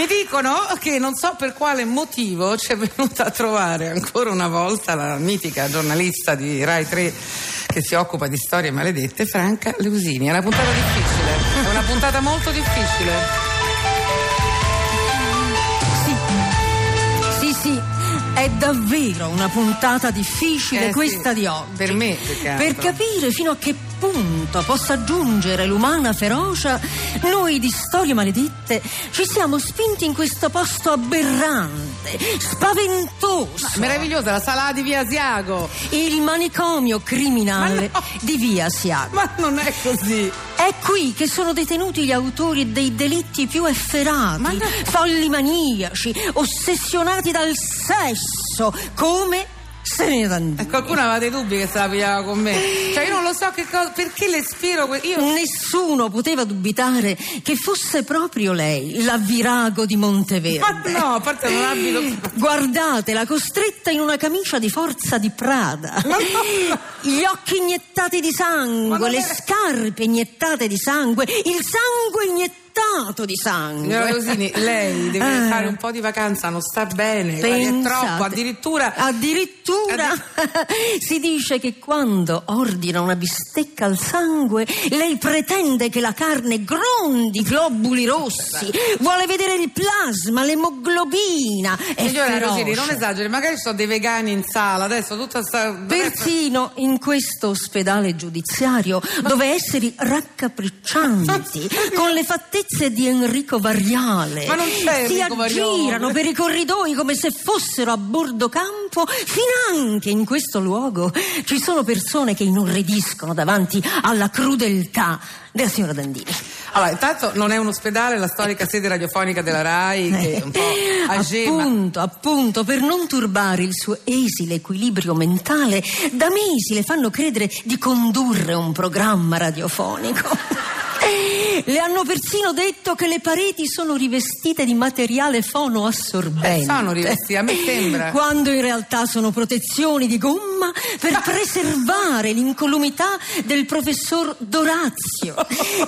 Mi dicono che non so per quale motivo ci è venuta a trovare ancora una volta la mitica giornalista di Rai 3 che si occupa di storie maledette, Franca Leusini. È una puntata difficile, è una puntata molto difficile. È davvero una puntata difficile Eh, questa sì, di oggi. per me. Per capire fino a che punto possa giungere l'umana ferocia, noi di storie maledette ci siamo spinti in questo posto aberrante, spaventoso. Meravigliosa la sala di Via Asiago. Il manicomio criminale Ma no. di Via Asiago. Ma non è così. È qui che sono detenuti gli autori dei delitti più efferati, Ma no. folli maniaci, ossessionati dal sesso, come Serena E Dandini. qualcuno aveva dei dubbi che se la pigliava con me. Cioè io non lo so che cosa, perché le spiro que- io Nessuno poteva dubitare che fosse proprio lei, la virago di Monteverde. Ma no, a parte non abito Guardatela, costretta in una camicia di forza di Prada. Ma no. Gli occhi iniettati di sangue, le è- scarpe iniettate di sangue, il sangue iniettato di sangue. Signora Rosini, lei deve Ah. fare un po' di vacanza, non sta bene, è troppo, addirittura Addirittura si dice che quando ordina una bistecca al sangue, lei pretende che la carne grondi globuli rossi, vuole vedere il plasma, l'emoglobina. Signora. Rosini, non esageri, magari sono dei vegani in sala, adesso tutta sta Persino in questo ospedale giudiziario, dove esseri raccapriccianti, con le fattezze di Enrico Variale, Ma non c'è si Enrico Variale. aggirano per i corridoi come se fossero a bordo campo, finanche in questo luogo ci sono persone che inorridiscono davanti alla crudeltà della signora Dandini. Allora, intanto non è un ospedale, la storica sede radiofonica della RAI che è un po' age, ma Appunto, appunto, per non turbare il suo esile equilibrio mentale, da mesi le fanno credere di condurre un programma radiofonico. Le hanno persino detto che le pareti sono rivestite di materiale fonoassorbente. Eh, sono rivestite, a me sembra. Quando in realtà sono protezioni di gomma per preservare l'incolumità del professor Dorazio,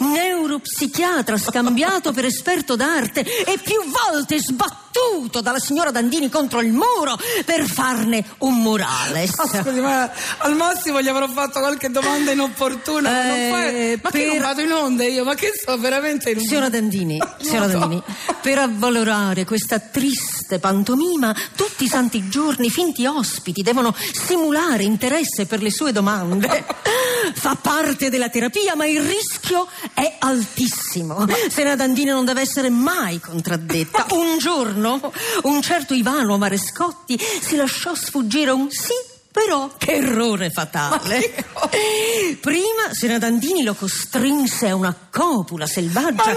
neuropsichiatra scambiato per esperto d'arte e più volte sbattuto dalla signora Dandini contro il muro per farne un murales. Ah, scusi, ma al massimo gli avrò fatto qualche domanda inopportuna. ma Eh, ma che per- non vado in onda io? Ma che sto veramente in Signora Dandini, signora so. Dandini, per avvalorare questa triste pantomima, tutti i santi giorni finti ospiti devono simulare interesse per le sue domande. Fa parte della terapia, ma il rischio è altissimo. Signora Dandini non deve essere mai contraddetta. Un giorno, un certo Ivano Marescotti si lasciò sfuggire un sì. Però che errore fatale! Prima Sena Dandini lo costrinse a una copula selvaggia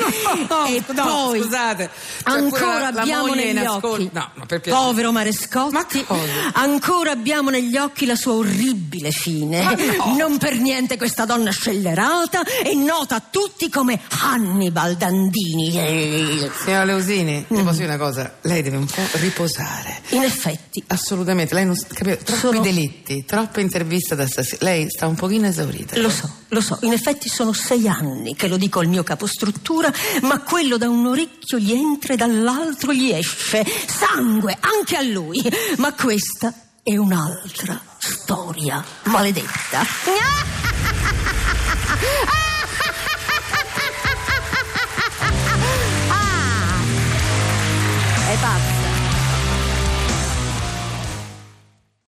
no, e no, poi scusate, ancora abbiamo negli occhi no, povero Ma Marescotti cosa? ancora abbiamo negli occhi la sua orribile fine Ma no. non per niente questa donna scellerata è nota a tutti come Hannibal Dandini Signora Leusini, Mm. le posso dire una cosa? Lei deve un po' riposare. in effetti Assolutamente, lei non capisce, troppi Sono- delitti, troppe interviste da stasera. Lei sta un pochino esaurita. Lo so, lo so, in effetti sono sei anni che lo dico al mio capostruttura, ma quello da un orecchio gli entra e dall'altro gli esce. Sangue, anche a lui. Ma questa è un'altra storia maledetta.